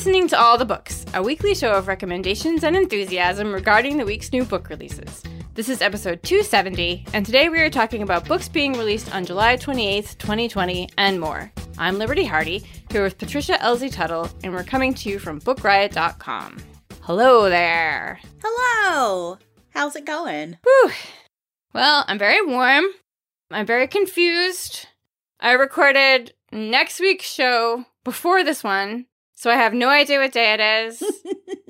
Listening to All the Books, a weekly show of recommendations and enthusiasm regarding the week's new book releases. This is episode 270, and today we are talking about books being released on July 28th, 2020, and more. I'm Liberty Hardy, here with Patricia Elzie Tuttle, and we're coming to you from BookRiot.com. Hello there. Hello. How's it going? Whew. Well, I'm very warm. I'm very confused. I recorded next week's show before this one so I have no idea what day it is.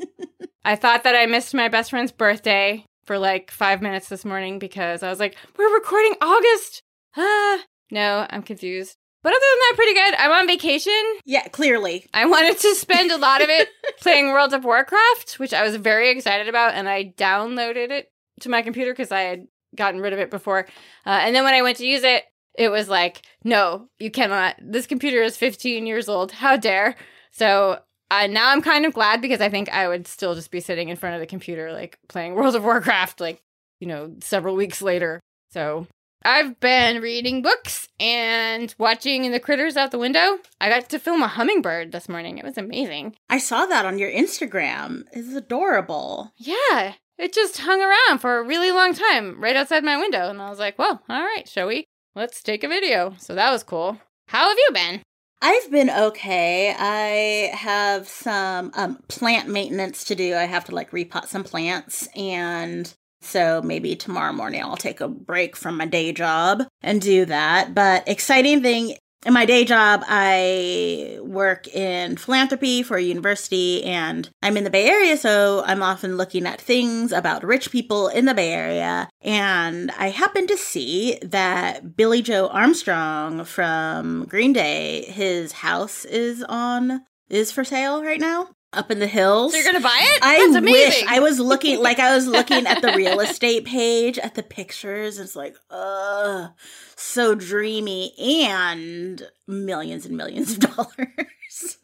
I thought that I missed my best friend's birthday for like five minutes this morning because I was like, we're recording August. Ah, no, I'm confused. But other than that, pretty good. I'm on vacation. Yeah, clearly. I wanted to spend a lot of it playing World of Warcraft, which I was very excited about, and I downloaded it to my computer because I had gotten rid of it before. Uh, and then when I went to use it, it was like, no, you cannot. This computer is 15 years old. How dare? So uh, now I'm kind of glad because I think I would still just be sitting in front of the computer, like playing World of Warcraft, like, you know, several weeks later. So I've been reading books and watching the critters out the window. I got to film a hummingbird this morning. It was amazing. I saw that on your Instagram. It's adorable. Yeah. It just hung around for a really long time right outside my window. And I was like, well, all right, shall we? Let's take a video. So that was cool. How have you been? I've been okay. I have some um, plant maintenance to do. I have to like repot some plants and so maybe tomorrow morning I'll take a break from my day job and do that. But exciting thing in my day job, I work in philanthropy for a university and I'm in the Bay Area, so I'm often looking at things about rich people in the Bay Area. And I happened to see that Billie Joe Armstrong from Green Day, his house is on, is for sale right now up in the hills. So you're gonna buy it? I That's wish I was looking like I was looking at the real estate page at the pictures. It's like, uh so dreamy and millions and millions of dollars.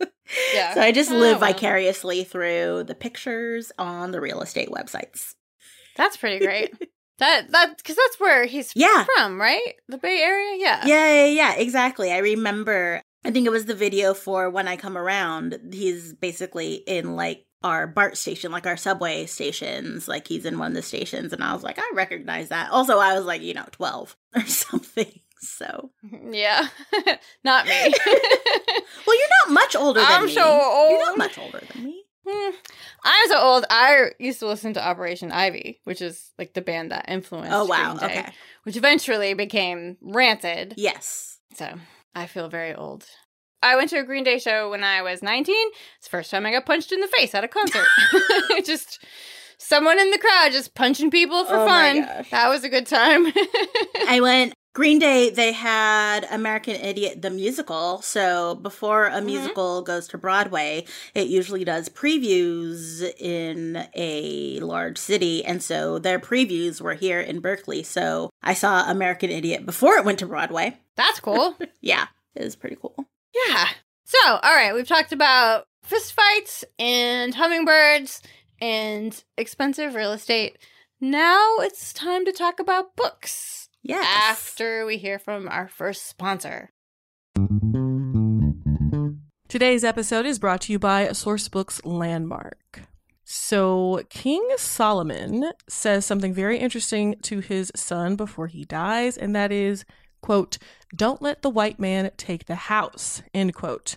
Yeah. so I just oh, live vicariously through the pictures on the real estate websites. That's pretty great. that that because that's where he's yeah. from, right? The Bay Area, yeah. yeah. Yeah, yeah, exactly. I remember I think it was the video for When I Come Around. He's basically in like our BART station, like our subway stations. Like he's in one of the stations. And I was like, I recognize that. Also, I was like, you know, 12 or something. So yeah, not me. well, you're not much older than I'm me. I'm so old. You're not much older than me. Hmm. I'm so old. I used to listen to Operation Ivy, which is like the band that influenced. Oh wow! Day, okay. Which eventually became Rancid. Yes. So I feel very old. I went to a Green Day show when I was 19. It's the first time I got punched in the face at a concert. just someone in the crowd just punching people for oh fun. That was a good time. I went Green Day, they had American Idiot the musical. So before a mm-hmm. musical goes to Broadway, it usually does previews in a large city. And so their previews were here in Berkeley. So I saw American Idiot before it went to Broadway. That's cool. yeah, it was pretty cool. Yeah. So, all right, we've talked about fistfights and hummingbirds and expensive real estate. Now it's time to talk about books. Yes. After we hear from our first sponsor. Today's episode is brought to you by Sourcebooks Landmark. So, King Solomon says something very interesting to his son before he dies, and that is quote, don't let the white man take the house, end quote.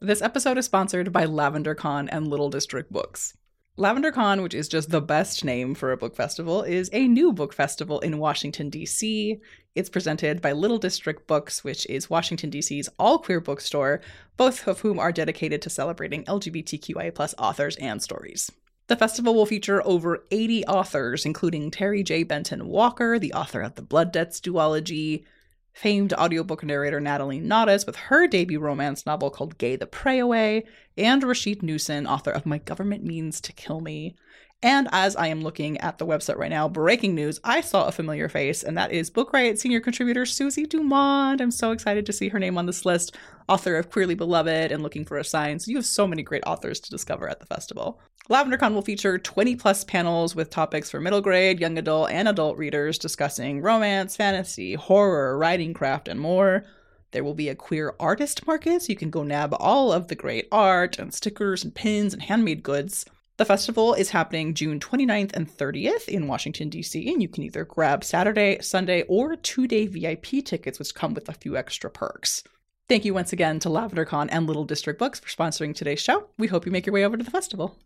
This episode is sponsored by Lavender Con and Little District Books. Lavender Con, which is just the best name for a book festival, is a new book festival in Washington, D.C. It's presented by Little District Books, which is Washington, D.C.'s all queer bookstore, both of whom are dedicated to celebrating LGBTQIA authors and stories. The festival will feature over 80 authors, including Terry J. Benton Walker, the author of the Blood Debts duology, famed audiobook narrator Natalie Naudus with her debut romance novel called Gay the Pray Away, and Rasheed Newson, author of My Government Means to Kill Me. And as I am looking at the website right now, breaking news, I saw a familiar face, and that is Book Riot senior contributor Susie Dumond. I'm so excited to see her name on this list, author of Queerly Beloved and Looking for a Sign. So you have so many great authors to discover at the festival. LavenderCon will feature 20 plus panels with topics for middle grade, young adult, and adult readers discussing romance, fantasy, horror, writing craft, and more. There will be a queer artist market, so you can go nab all of the great art and stickers and pins and handmade goods. The festival is happening June 29th and 30th in Washington, D.C., and you can either grab Saturday, Sunday, or two day VIP tickets, which come with a few extra perks. Thank you once again to LavenderCon and Little District Books for sponsoring today's show. We hope you make your way over to the festival.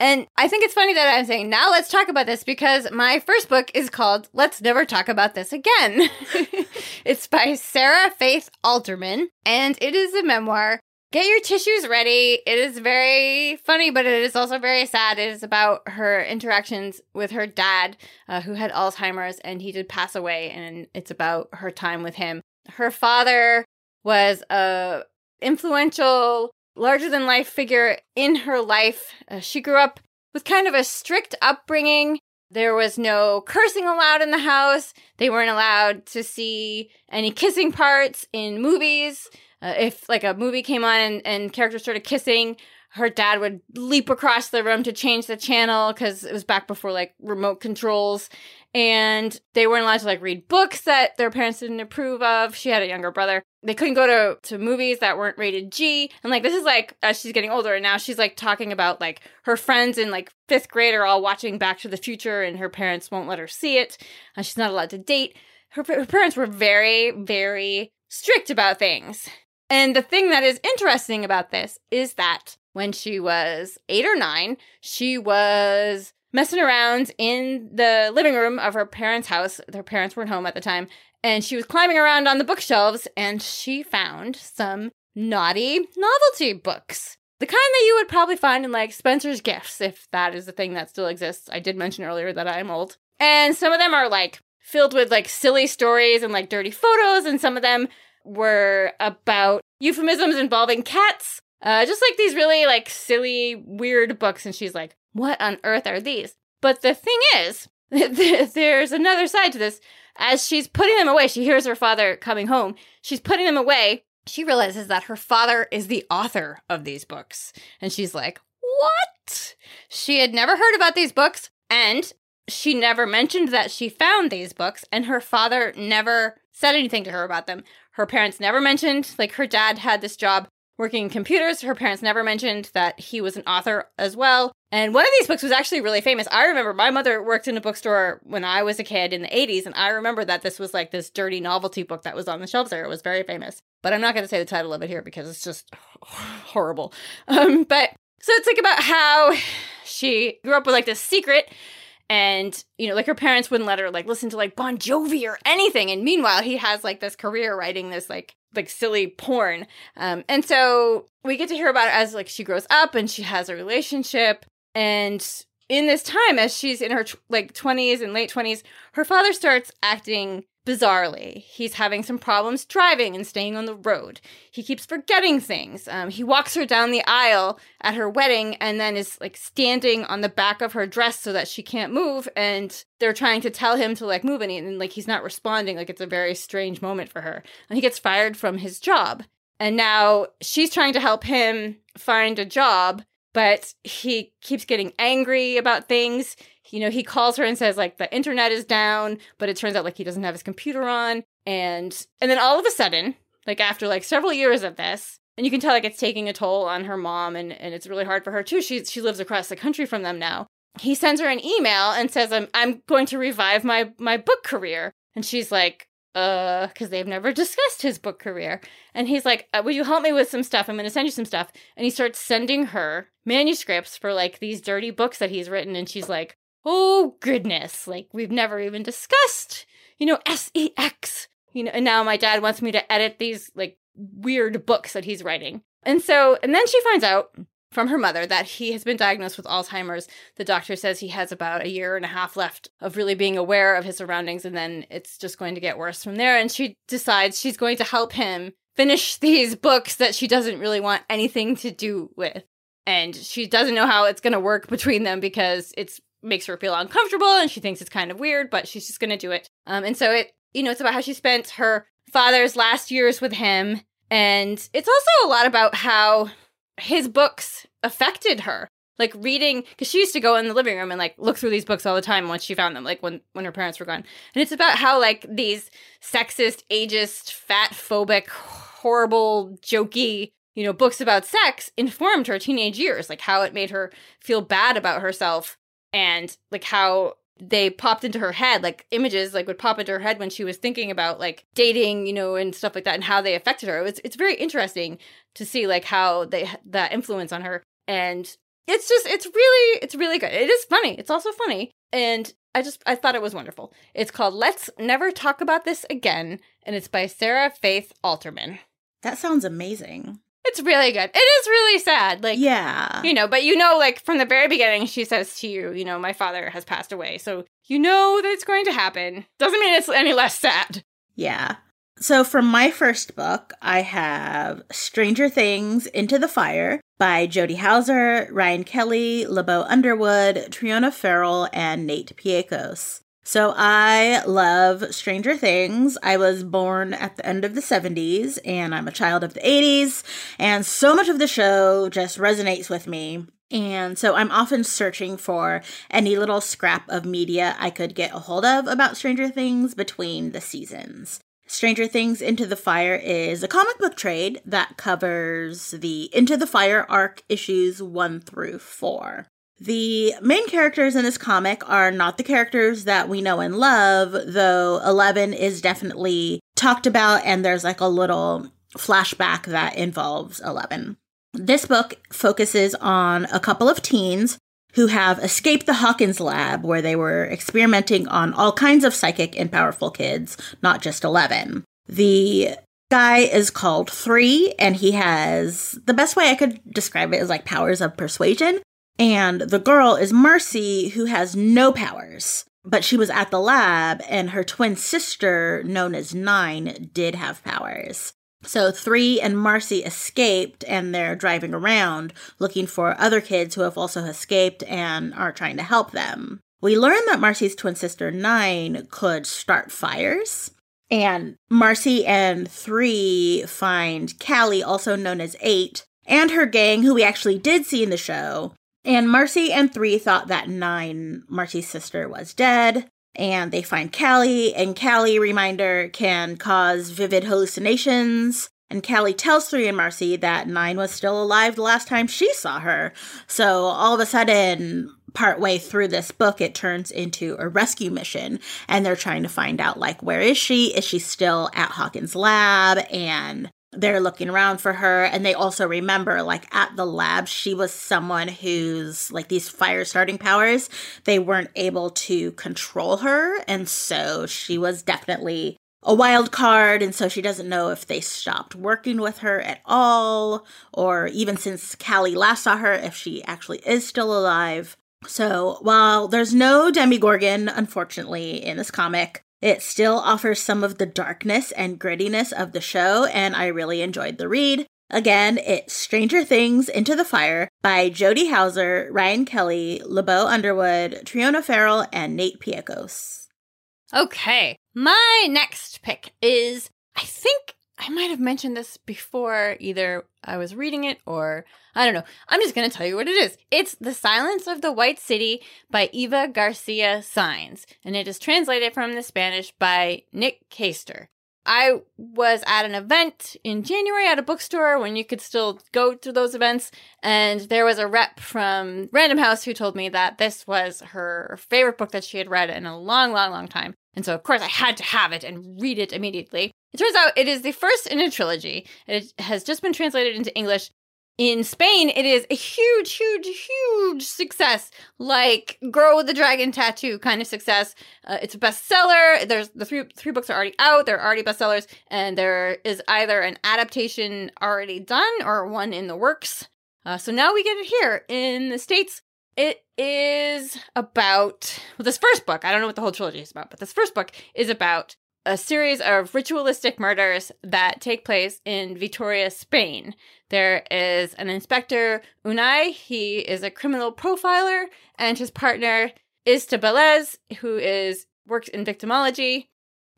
And I think it's funny that I'm saying, now let's talk about this because my first book is called Let's Never Talk About This Again. it's by Sara Faith Alterman, and it is a memoir Get your tissues ready. It is very funny, but it is also very sad. It is about her interactions with her dad, uh, who had Alzheimer's, and he did pass away. And it's about her time with him. Her father was a influential, larger than life figure in her life. Uh, she grew up with kind of a strict upbringing. There was no cursing allowed in the house. They weren't allowed to see any kissing parts in movies. Uh, if like a movie came on and, and characters started kissing, her dad would leap across the room to change the channel because it was back before like remote controls. And they weren't allowed to like read books that their parents didn't approve of. She had a younger brother. They couldn't go to, to movies that weren't rated g. And like this is like as she's getting older and now she's like talking about like her friends in like fifth grade are all watching back to the future and her parents won't let her see it. And she's not allowed to date. Her, her parents were very very strict about things and the thing that is interesting about this is that when she was eight or nine, she was messing around in the living room of her parents' house. Their parents weren't home at the time. And she was climbing around on the bookshelves and she found some naughty novelty books. The kind that you would probably find in like Spencer's Gifts, if that is the thing that still exists. I did mention earlier that I'm old. And some of them are like filled with like silly stories and like dirty photos, and some of them were about euphemisms involving cats. Uh, just like these really like silly, weird books. And she's like, what on earth are these? But the thing is, there's another side to this. As she's putting them away, she hears her father coming home. She's putting them away. She realizes that her father is the author of these books. And she's like, what? She had never heard about these books. And she never mentioned that she found these books. And her father never said anything to her about them. Her parents never mentioned, like, her dad had this job working in computers. Her parents never mentioned that he was an author as well. And one of these books was actually really famous. I remember my mother worked in a bookstore when I was a kid in the 80s, and I remember that this was like this dirty novelty book that was on the shelves there. It was very famous. But I'm not going to say the title of it here because it's just horrible. Um, but so it's like about how she grew up with like this secret and you know like her parents wouldn't let her like listen to like bon jovi or anything and meanwhile he has like this career writing this like like silly porn. Um, and so we get to hear about it as like she grows up and she has a relationship. And in this time, as she's in her like 20s and late 20s, her father starts acting bizarrely. He's having some problems driving and staying on the road. He keeps forgetting things. Um, he walks her down the aisle at her wedding and then is like standing on the back of her dress so that she can't move. And they're trying to tell him to like move and, he, and like he's not responding. Like it's a very strange moment for her. And he gets fired from his job. And now she's trying to help him find a job but he keeps getting angry about things you know, he calls her and says like the internet is down, but it turns out like he doesn't have his computer on. And and then all of a sudden, like after like several years of this, and you can tell like it's taking a toll on her mom and, and it's really hard for her too. She she lives across the country from them now. He sends her an email and says, I'm I'm going to revive my my book career. And she's like, uh, because they've never discussed his book career. And he's like, uh, Will you help me with some stuff? I'm going to send you some stuff. And he starts sending her manuscripts for like these dirty books that he's written. And she's like, oh goodness, like we've never even discussed, you know, SEX. You know, and now my dad wants me to edit these like weird books that he's writing. And so, and then she finds out from her mother that he has been diagnosed with Alzheimer's. The doctor says he has about a year and a half left of really being aware of his surroundings, and then it's just going to get worse from there. And she decides she's going to help him finish these books that she doesn't really want anything to do with. And she doesn't know how it's going to work between them because it's makes her feel uncomfortable and she thinks it's kind of weird, but she's just going to do it. Um, and so it, you know, it's about how she spent her father's last years with him. And it's also a lot about how his books affected her. Like reading, because she used to go in the living room and like look through these books all the time once she found them, like when when her parents were gone. And it's about how like these sexist, ageist, fat phobic, horrible, jokey you know, books about sex informed her teenage years, like how it made her feel bad about herself and like how they popped into her head like images like would pop into her head when she was thinking about like dating you know and stuff like that and how they affected her. It's, it's very interesting to see like how they that influence on her. And it's just it's really it's really good. It is funny. It's also funny. And i just i thought it was wonderful. It's called let's never talk about this again and it's by sara faith alterman. That sounds amazing it's really good. It is really sad. Like, yeah. You know, but you know, like from the very beginning, she says to you, you know, my father has passed away. So you know that it's going to happen. Doesn't mean it's any less sad. Yeah. So from my first book, I have Stranger Things Into the Fire by Jody Houser, Ryan Kelly, LeBeau Underwood, Triona Farrell, and Nate Piekos. So I love Stranger Things. I was born at the end of the 70s and I'm a child of the 80s, and so much of the show just resonates with me. And so I'm often searching for any little scrap of media I could get a hold of about Stranger Things between the seasons. Stranger Things Into the Fire is a comic book trade that covers the Into the Fire arc issues 1 through 4. The main characters in this comic are not the characters that we know and love, though Eleven is definitely talked about, and there's like a little flashback that involves Eleven. This book focuses on a couple of teens who have escaped the Hawkins lab where they were experimenting on all kinds of psychic and powerful kids, not just Eleven. The guy is called Three, and he has the best way I could describe it is like powers of persuasion. And the girl is Marcy, who has no powers, but she was at the lab, and her twin sister, known as Nine, did have powers. So Three and Marcy escaped, and they're driving around looking for other kids who have also escaped and are trying to help them. We learn that Marcy's twin sister, Nine, could start fires. And Marcy and Three find Callie, also known as Eight, and her gang, who we actually did see in the show, and Marcy and Three thought that Nine, Marcy's sister, was dead. And they find Callie, and Callie, reminder, can cause vivid hallucinations. And Callie tells Three and Marcy that Nine was still alive the last time she saw her. So all of a sudden, partway through this book, it turns into a rescue mission, and they're trying to find out, like, where is she? Is she still at Hawkins' lab? And they're looking around for her and they also remember like at the lab she was someone who's like these fire starting powers they weren't able to control her and so she was definitely a wild card, and so she doesn't know if they stopped working with her at all, or even since Callie last saw her, if she actually is still alive. So while there's no Demogorgon, unfortunately, in this comic, it still offers some of the darkness and grittiness of the show, and I really enjoyed the read. Again, it's Stranger Things Into the Fire by Jody Houser, Ryan Kelly, LeBeau Underwood, Triona Farrell, and Nate Piekos. Okay. My next pick is I think I might have mentioned this before. Either I was reading it or I don't know. I'm just going to tell you what it is. It's The Silence of the White City by Eva Garcia Saenz, and it is translated from the Spanish by Nick Caistor. I was at an event in January at a bookstore when you could still go to those events, and there was a rep from Random House who told me that this was her favorite book that she had read in a long, long, long time. And so, of course, I had to have it and read it immediately. It turns out it is the first in a trilogy. It has just been translated into English in Spain, it is a huge, huge, huge success, like "Girl with the Dragon Tattoo" kind of success. Uh, it's a bestseller. There's the three three books are already out. They're already bestsellers, and there is either an adaptation already done or one in the works. Uh, so now we get it here in the states. It is about well, this first book. I don't know what the whole trilogy is about, but this first book is about a series of ritualistic murders that take place in Vitoria, Spain. There is an inspector, Unai. He is a criminal profiler, and his partner is Belez, who is works in victimology.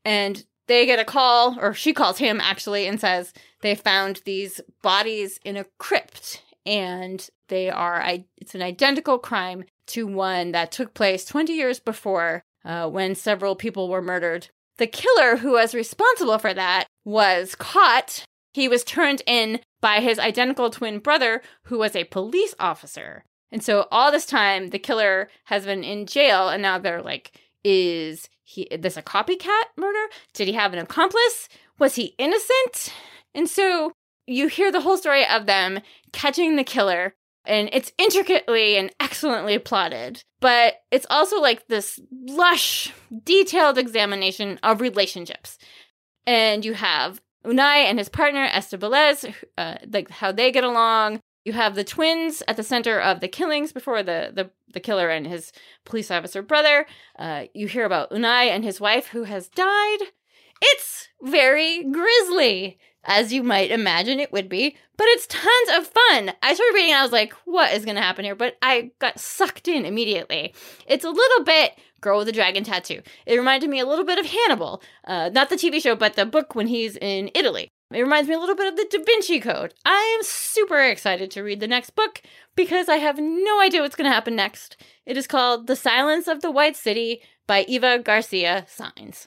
And they get a call, or she calls him actually, and says they found these bodies in a crypt, and they are it's an identical crime to one that took place 20 years before uh, when several people were murdered the killer who was responsible for that was caught. He was turned in by his identical twin brother, who was a police officer. And so all this time, the killer has been in jail, and now they're like, is he this a copycat murder? Did he have an accomplice? Was he innocent? And so you hear the whole story of them catching the killer and it's intricately and excellently plotted, but it's also like this lush, detailed examination of relationships. And you have Unai and his partner Estibaliz, uh, like how they get along. You have the twins at the center of the killings before the the, the killer and his police officer brother. Uh, you hear about Unai and his wife who has died. It's very grisly as you might imagine it would be, but it's tons of fun. I started reading and I was like, what is going to happen here? But I got sucked in immediately. It's a little bit Girl with a Dragon Tattoo. It reminded me a little bit of Hannibal, uh, not the TV show, but the book when he's in Italy. It reminds me a little bit of the Da Vinci Code. I am super excited to read the next book because I have no idea what's going to happen next. It is called The Silence of the White City by Eva Garcia Saenz.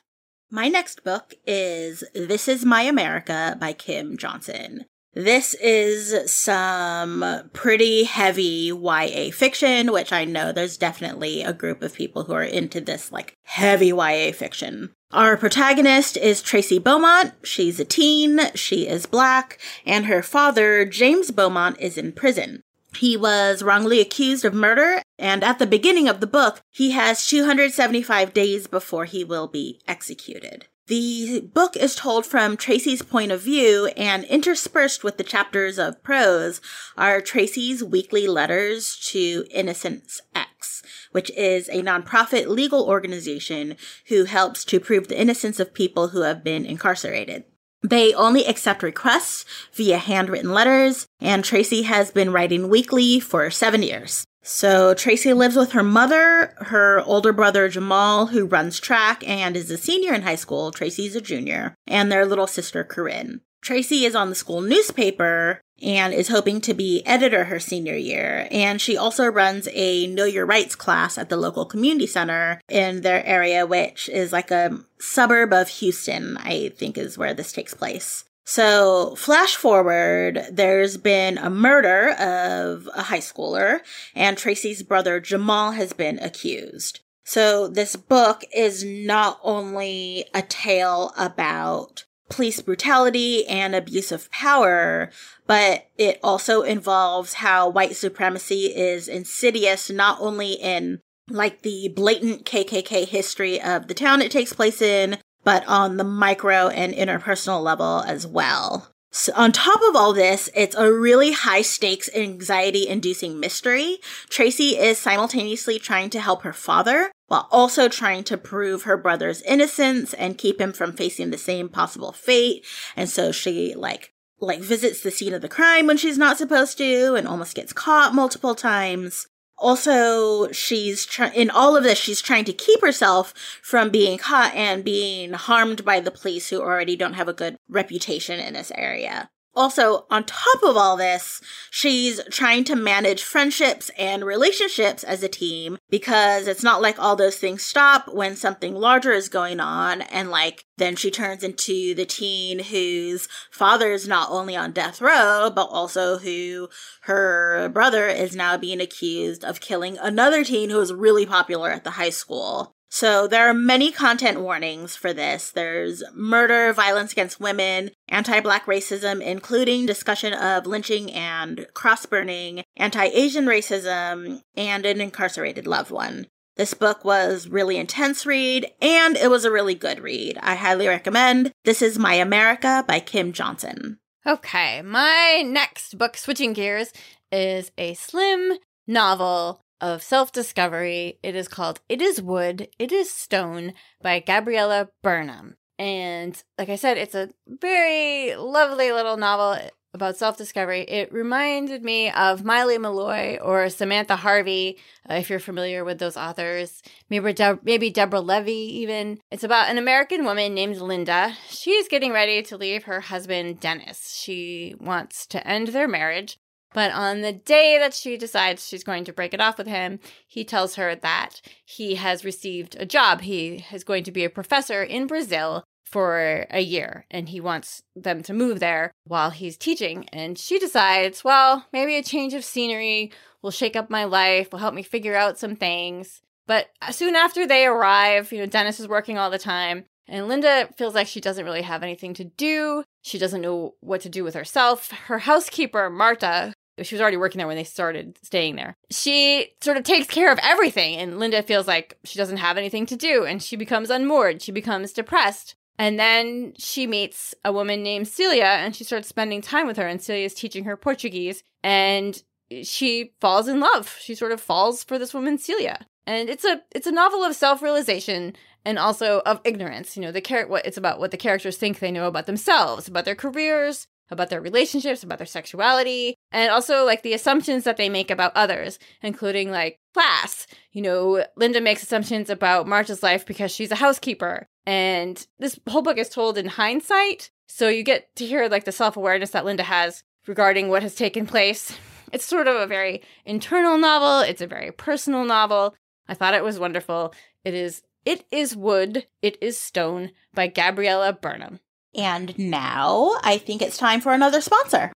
My next book is This Is My America by Kim Johnson. This is some pretty heavy YA fiction, which I know there's definitely a group of people who are into this like heavy YA fiction. Our protagonist is Tracy Beaumont. She's a teen, she is black, and her father, James Beaumont, is in prison. He was wrongly accused of murder, and at the beginning of the book, he has 275 days before he will be executed. The book is told from Tracy's point of view, and interspersed with the chapters of prose are Tracy's weekly letters to Innocence X, which is a nonprofit legal organization who helps to prove the innocence of people who have been incarcerated. They only accept requests via handwritten letters, and Tracy has been writing weekly for seven years. So Tracy lives with her mother, her older brother Jamal, who runs track and is a senior in high school. Tracy's a junior, and their little sister Corinne. Tracy is on the school newspaper and is hoping to be editor her senior year. And she also runs a Know Your Rights class at the local community center in their area, which is like a suburb of Houston, I think is where this takes place. So, flash forward, there's been a murder of a high schooler, and Tracy's brother Jamal has been accused. So, this book is not only a tale about police brutality and abuse of power, but it also involves how white supremacy is insidious not only in like the blatant KKK history of the town it takes place in, but on the micro and interpersonal level as well. So on top of all this, it's a really high stakes, anxiety inducing mystery. Tracy is simultaneously trying to help her father while also trying to prove her brother's innocence and keep him from facing the same possible fate. And so she like like visits the scene of the crime when she's not supposed to and almost gets caught multiple times also she's try- in all of this she's trying to keep herself from being caught and being harmed by the police who already don't have a good reputation in this area also, on top of all this, she's trying to manage friendships and relationships as a team because it's not like all those things stop when something larger is going on. And like, then she turns into the teen whose father is not only on death row, but also who her brother is now being accused of killing another teen who was really popular at the high school. So there are many content warnings for this. There's murder, violence against women, anti-black racism, including discussion of lynching and cross-burning, anti-Asian racism, and an incarcerated loved one. This book was really intense read and it was a really good read. I highly recommend. This is My America by Kim Johnson. Okay, my next book, switching gears, is a slim novel of self discovery. It is called It Is Wood, It Is Stone by Gabriella Burnham. And like I said, it's a very lovely little novel about self discovery. It reminded me of Miley Malloy or Samantha Harvey, uh, if you're familiar with those authors. Maybe, De- maybe Deborah Levy, even. It's about an American woman named Linda. She's getting ready to leave her husband, Dennis. She wants to end their marriage. But on the day that she decides she's going to break it off with him, he tells her that he has received a job. He is going to be a professor in Brazil for a year and he wants them to move there while he's teaching. And she decides, well, maybe a change of scenery will shake up my life, will help me figure out some things. But soon after they arrive, you know, Dennis is working all the time. And Linda feels like she doesn't really have anything to do. She doesn't know what to do with herself. Her housekeeper, Marta, she was already working there when they started staying there. She sort of takes care of everything, and Linda feels like she doesn't have anything to do, and she becomes unmoored. She becomes depressed. And then she meets a woman named Celia, and she starts spending time with her, and Celia is teaching her Portuguese, and she falls in love. She sort of falls for this woman, Celia. And it's a it's a novel of self-realization and also of ignorance. You know, the char- what it's about what the characters think they know about themselves, about their careers, about their relationships, about their sexuality, and also like the assumptions that they make about others, including like class. You know, Linda makes assumptions about Marta's life because she's a housekeeper. And this whole book is told in hindsight. So you get to hear like the self awareness that Linda has regarding what has taken place. It's sort of a very internal novel, it's a very personal novel. I thought it was wonderful. It is It is Wood, It is Stone by Gabriella Burnham. And now I think it's time for another sponsor.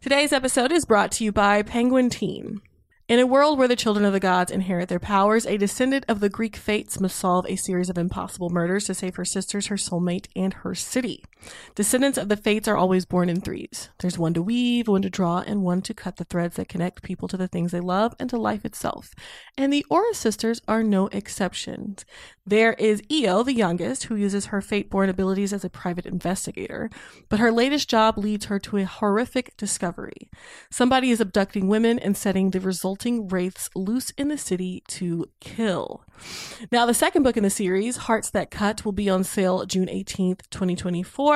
Today's episode is brought to you by Penguin Teen. In a world where the children of the gods inherit their powers, a descendant of the Greek fates must solve a series of impossible murders to save her sisters, her soulmate, and her city. Descendants of the fates are always born in threes. There's one to weave, one to draw, and one to cut the threads that connect people to the things they love and to life itself. And the Aura sisters are no exceptions. There is Io, the youngest, who uses her fate-born abilities as a private investigator, but her latest job leads her to a horrific discovery. Somebody is abducting women and setting the resulting wraiths loose in the city to kill. Now, the second book in the series, Hearts That Cut, will be on sale June 18th, 2024.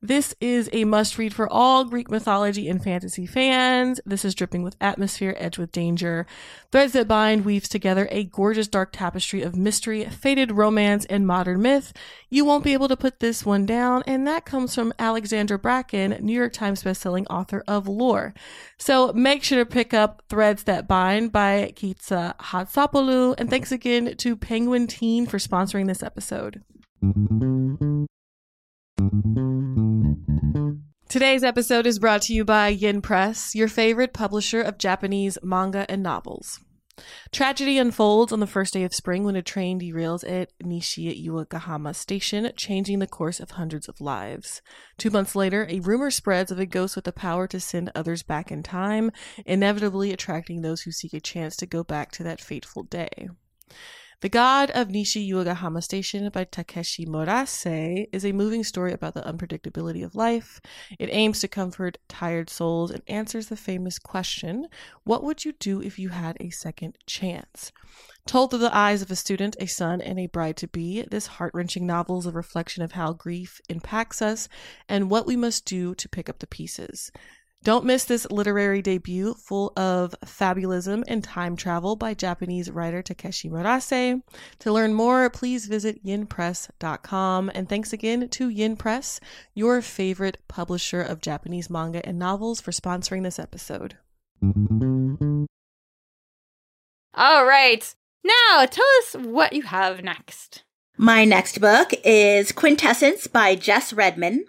This is a must read for all Greek mythology and fantasy fans. This is dripping with atmosphere, edged with danger. Threads That Bind weaves together a gorgeous dark tapestry of mystery, faded romance, and modern myth. You won't be able to put this one down, and that comes from Alexandra Bracken, New York Times bestselling author of Lore. So make sure to pick up Threads That Bind by Kika Hatzopoulou, and thanks again to Penguin Teen for sponsoring this episode. Today's episode is brought to you by Yen Press, your favorite publisher of Japanese manga and novels. Tragedy unfolds on the first day of spring when a train derails at Nishi Yuigahama Station, changing the course of hundreds of lives. Two months later, a rumor spreads of a ghost with the power to send others back in time, inevitably attracting those who seek a chance to go back to that fateful day. The God of Nishi Yuigahama Station by Takeshi Murase is a moving story about the unpredictability of life. It aims to comfort tired souls and answers the famous question What would you do if you had a second chance? Told through the eyes of a student, a son, and a bride to be, this heart wrenching novel is a reflection of how grief impacts us and what we must do to pick up the pieces. Don't miss this literary debut full of fabulism and time travel by Japanese writer Takeshi Murase. To learn more, please visit yenpress.com. And thanks again to Yen Press, your favorite publisher of Japanese manga and novels, for sponsoring this episode. All right. Now, tell us what you have next. My next book is Quintessence by Jess Redman.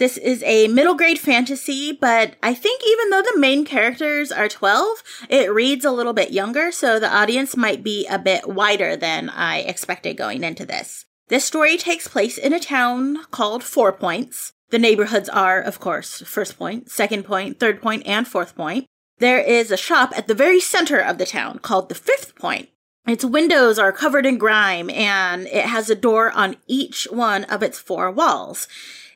This is a middle grade fantasy, but I think even though the main characters are 12, it reads a little bit younger, so the audience might be a bit wider than I expected going into this. This story takes place in a town called Four Points. The neighborhoods are, of course, First Point, Second Point, Third Point, and Fourth Point. There is a shop at the very center of the town called the Fifth Point. Its windows are covered in grime and it has a door on each one of its four walls.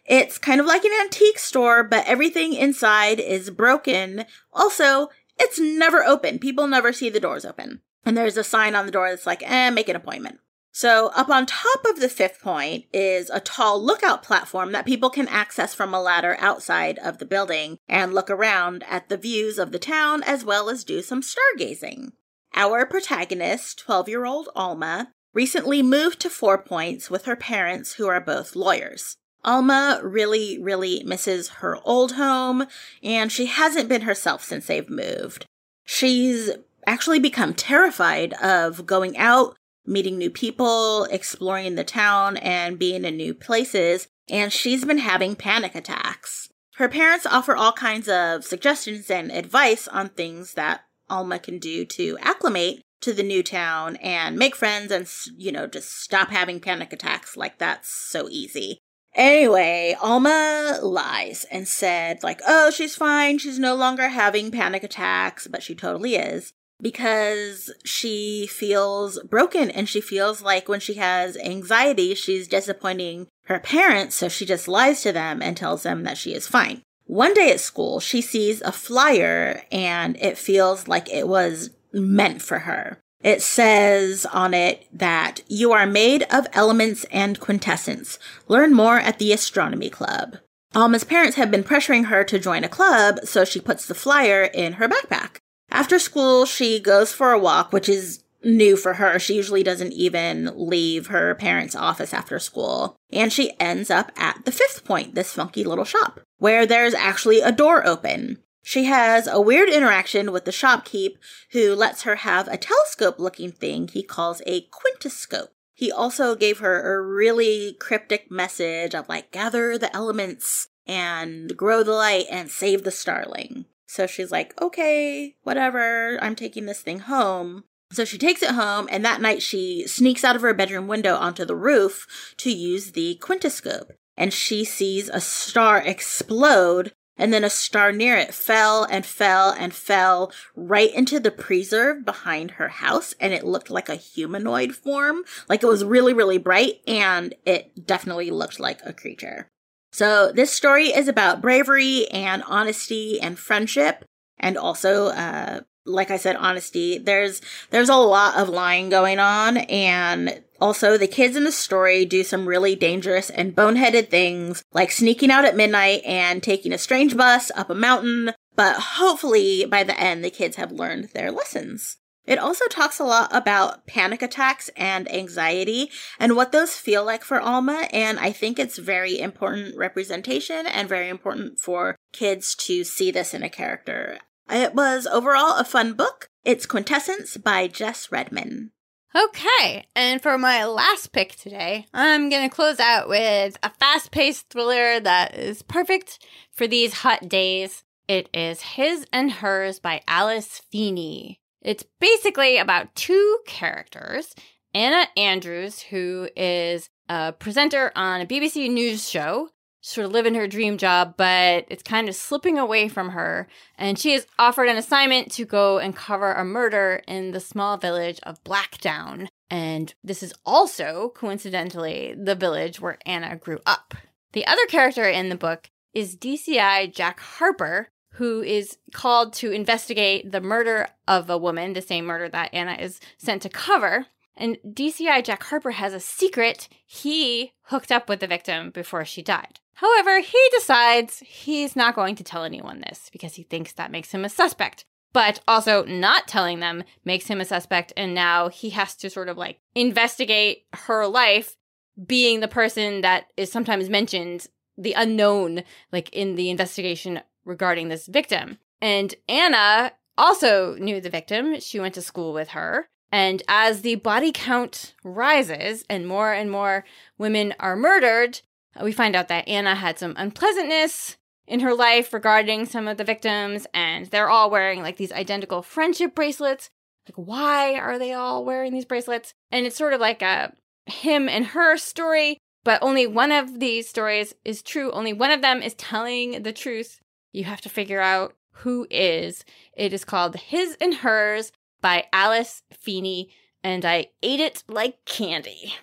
It's kind of like an antique store, but everything inside is broken. Also, it's never open. People never see the doors open. And there's a sign on the door that's like, eh, make an appointment. So, up on top of the fifth point is a tall lookout platform that people can access from a ladder outside of the building and look around at the views of the town as well as do some stargazing. Our protagonist, 12 year old Alma, recently moved to Four Points with her parents, who are both lawyers. Alma really, really misses her old home, and she hasn't been herself since they've moved. She's actually become terrified of going out, meeting new people, exploring the town, and being in new places, and she's been having panic attacks. Her parents offer all kinds of suggestions and advice on things that Alma can do to acclimate to the new town and make friends and, you know, just stop having panic attacks like that's so easy. Anyway, Alma lies and said, like, oh, she's fine. She's no longer having panic attacks, but she totally is because she feels broken and she feels like when she has anxiety, she's disappointing her parents. So she just lies to them and tells them that she is fine. One day at school, she sees a flyer and it feels like it was meant for her. It says on it that you are made of elements and quintessence. Learn more at the Astronomy Club. Alma's parents have been pressuring her to join a club, so she puts the flyer in her backpack. After school, she goes for a walk, which is new for her. She usually doesn't even leave her parents' office after school. And she ends up at the fifth point, this funky little shop, where there's actually a door open. She has a weird interaction with the shopkeep who lets her have a telescope looking thing he calls a quintoscope. He also gave her a really cryptic message of like, gather the elements and grow the light and save the starling. So she's like, okay, whatever, I'm taking this thing home. So she takes it home, and that night she sneaks out of her bedroom window onto the roof to use the quintoscope. And she sees a star explode and then a star near it fell and fell and fell right into the preserve behind her house. And it looked like a humanoid form. Like it was really, really bright. And it definitely looked like a creature. So this story is about bravery and honesty and friendship. And also, uh, like I said, honesty. There's, there's a lot of lying going on and also, the kids in the story do some really dangerous and boneheaded things, like sneaking out at midnight and taking a strange bus up a mountain, but hopefully by the end, the kids have learned their lessons. It also talks a lot about panic attacks and anxiety and what those feel like for Alma, and I think it's very important representation and very important for kids to see this in a character. It was overall a fun book. It's Quintessence by Jess Redman. Okay, and for my last pick today, I'm going to close out with a fast paced thriller that is perfect for these hot days. It is His and Hers by Alice Feeney. It's basically about two characters Anna Andrews, who is a presenter on a BBC News show, sort of living her dream job, but it's kind of slipping away from her. And she is offered an assignment to go and cover a murder in the small village of Blackdown. And this is also, coincidentally, the village where Anna grew up. The other character in the book is DCI Jack Harper, who is called to investigate the murder of a woman, the same murder that Anna is sent to cover. And DCI Jack Harper has a secret. He hooked up with the victim before she died. However, he decides he's not going to tell anyone this because he thinks that makes him a suspect. But also, not telling them makes him a suspect, and now he has to sort of like investigate her life, being the person that is sometimes mentioned, the unknown, like in the investigation regarding this victim. And Anna also knew the victim. She went to school with her. And as the body count rises and more and more women are murdered, we find out that Anna had some unpleasantness in her life regarding some of the victims, and they're all wearing like these identical friendship bracelets. Like, why are they all wearing these bracelets? And it's sort of like a him and her story, but only one of these stories is true. Only one of them is telling the truth. You have to figure out who is. It is called His and Hers by Alice Feeney, and I ate it like candy.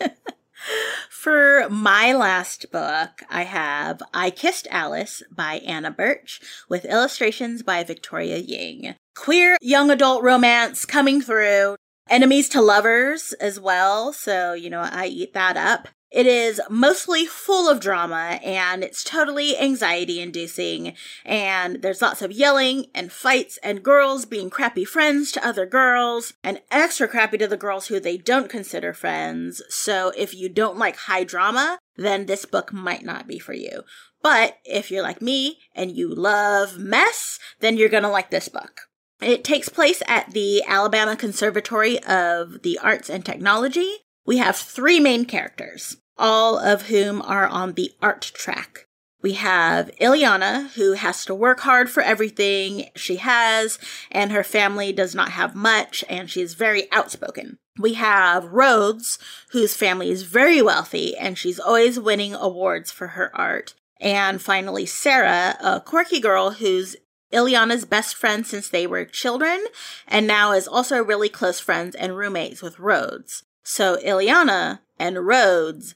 For my last book, I have I Kissed Alice by Anna Birch with illustrations by Victoria Ying. Queer young adult romance coming through. Enemies to lovers as well, so you know, I eat that up. It is mostly full of drama and it's totally anxiety inducing. And there's lots of yelling and fights and girls being crappy friends to other girls and extra crappy to the girls who they don't consider friends. So if you don't like high drama, then this book might not be for you. But if you're like me and you love mess, then you're gonna like this book. It takes place at the Alabama Conservatory of the Arts and Technology. We have three main characters all of whom are on the art track. We have Ileana, who has to work hard for everything she has, and her family does not have much, and she's very outspoken. We have Rhodes, whose family is very wealthy, and she's always winning awards for her art. And finally, Sarah, a quirky girl who's Ileana's best friend since they were children, and now is also really close friends and roommates with Rhodes. So Ileana and Rhodes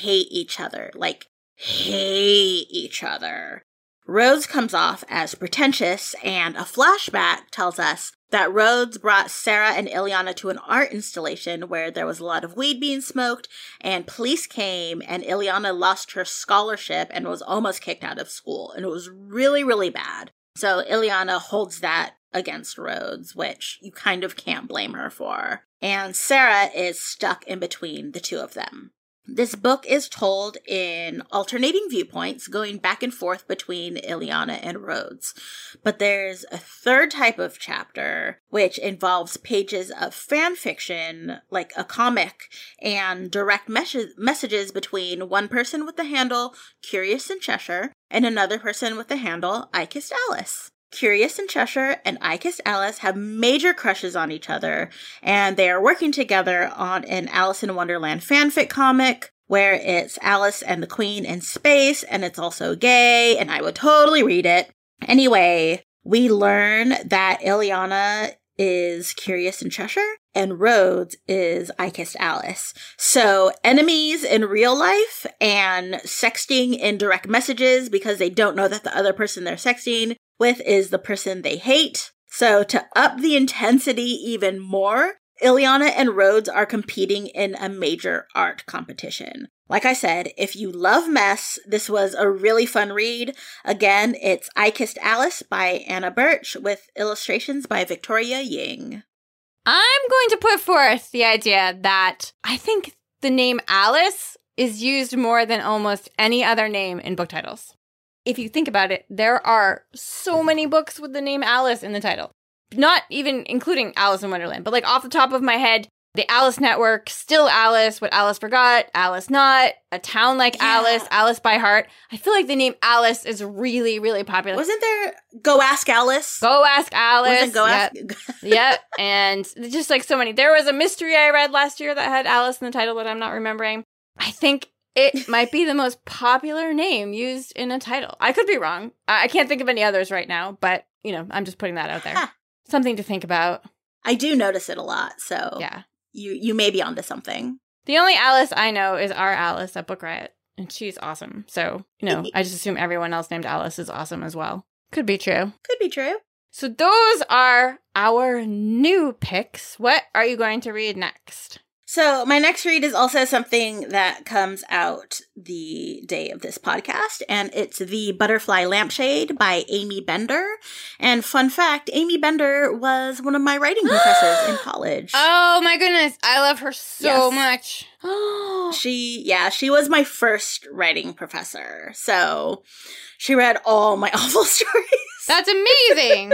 hate each other. Like, hate each other. Rhodes comes off as pretentious, and a flashback tells us that Rhodes brought Sarah and Ileana to an art installation where there was a lot of weed being smoked, and police came, and Ileana lost her scholarship and was almost kicked out of school, and it was really, really bad. So Ileana holds that against Rhodes, which you kind of can't blame her for. And Sarah is stuck in between the two of them. This book is told in alternating viewpoints, going back and forth between Ileana and Rhodes. But there's a third type of chapter, which involves pages of fan fiction, like a comic, and direct mes- messages between one person with the handle Curious in Cheshire and another person with the handle I Kissed Alice. Curious in Cheshire and I Kissed Alice have major crushes on each other, and they are working together on an Alice in Wonderland fanfic comic where it's Alice and the Queen in space, and it's also gay, and I would totally read it. Anyway, we learn that Ileana is Curious in Cheshire, and Rhodes is I Kissed Alice. So, enemies in real life and sexting in direct messages because they don't know that the other person they're sexting with is the person they hate. So, to up the intensity even more, Ileana and Rhodes are competing in a major art competition. Like I said, if you love mess, this was a really fun read. Again, it's I Kissed Alice by Anna Birch with illustrations by Victoria Ying. I'm going to put forth the idea that I think the name Alice is used more than almost any other name in book titles if you think about it, there are so many books with the name Alice in the title. Not even including Alice in Wonderland, but like off the top of my head, the Alice Network, Still Alice, What Alice Forgot, Alice Knott, A Town Like yeah. Alice, Alice by Heart. I feel like the name Alice is really, really popular. Wasn't there Go Ask Alice? Go Ask Alice. Wasn't Go yep. Ask. yep. And just like so many. There was a mystery I read last year that had Alice in the title that I'm not remembering. I think it might be the most popular name used in a title. I could be wrong. I can't think of any others right now, but you know, I'm just putting that out there. Ha. Something to think about. I do notice it a lot, so Yeah. You you may be onto something. The only Alice I know is our Alice at Book Riot, and she's awesome. So, you know, I just assume everyone else named Alice is awesome as well. Could be true. Could be true. So, those are our new picks. What are you going to read next? So, my next read is also something that comes out the day of this podcast, and it's The Butterfly Lampshade by Aimee Bender. And fun fact Aimee Bender was one of my writing professors in college. Oh my goodness. I love her so Yes. much. Oh, She, yeah, she was my first writing professor. So, she read all my awful stories. That's amazing.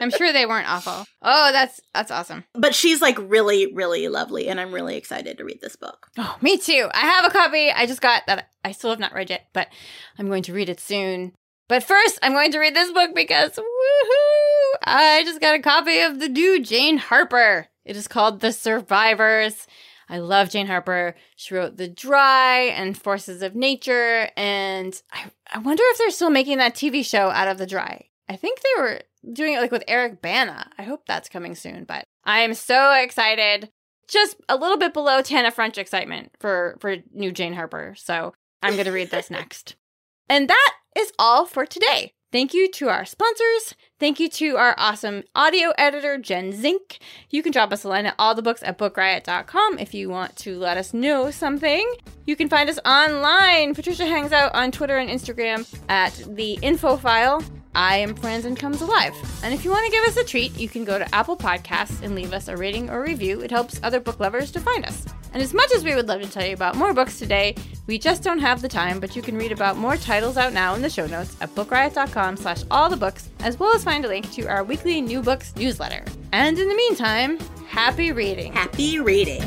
I'm sure they weren't awful. Oh, that's that's awesome. But she's like really, really lovely, and I'm really excited to read this book. Oh, me too. I have a copy. I just got that. I still have not read yet, but I'm going to read it soon. But first, I'm going to read this book because woohoo! I just got a copy of the new Jane Harper. It is called The Survivors. I love Jane Harper. She wrote The Dry and Forces of Nature, and I, I wonder if they're still making that TV show out of The Dry. I think they were doing it like with Eric Bana. I hope that's coming soon, but I am so excited just a little bit below Tana French excitement for for new Jane Harper. So I'm going to read this next. And that is all for today. Thank you to our sponsors. Thank you to our awesome audio editor, Jen Zink. You can drop us a line at allthebooks at bookriot.com if you want to let us know something. You can find us online. Patricia hangs out on Twitter and Instagram at the info file. I am Friends and Comes Alive. And if you want to give us a treat, you can go to Apple Podcasts and leave us a rating or review. It helps other book lovers to find us. And as much as we would love to tell you about more books today, we just don't have the time, but you can read about more titles out now in the show notes at bookriot.com slash all the books, as well as find a link to our weekly new books newsletter. And in the meantime, happy reading. Happy reading.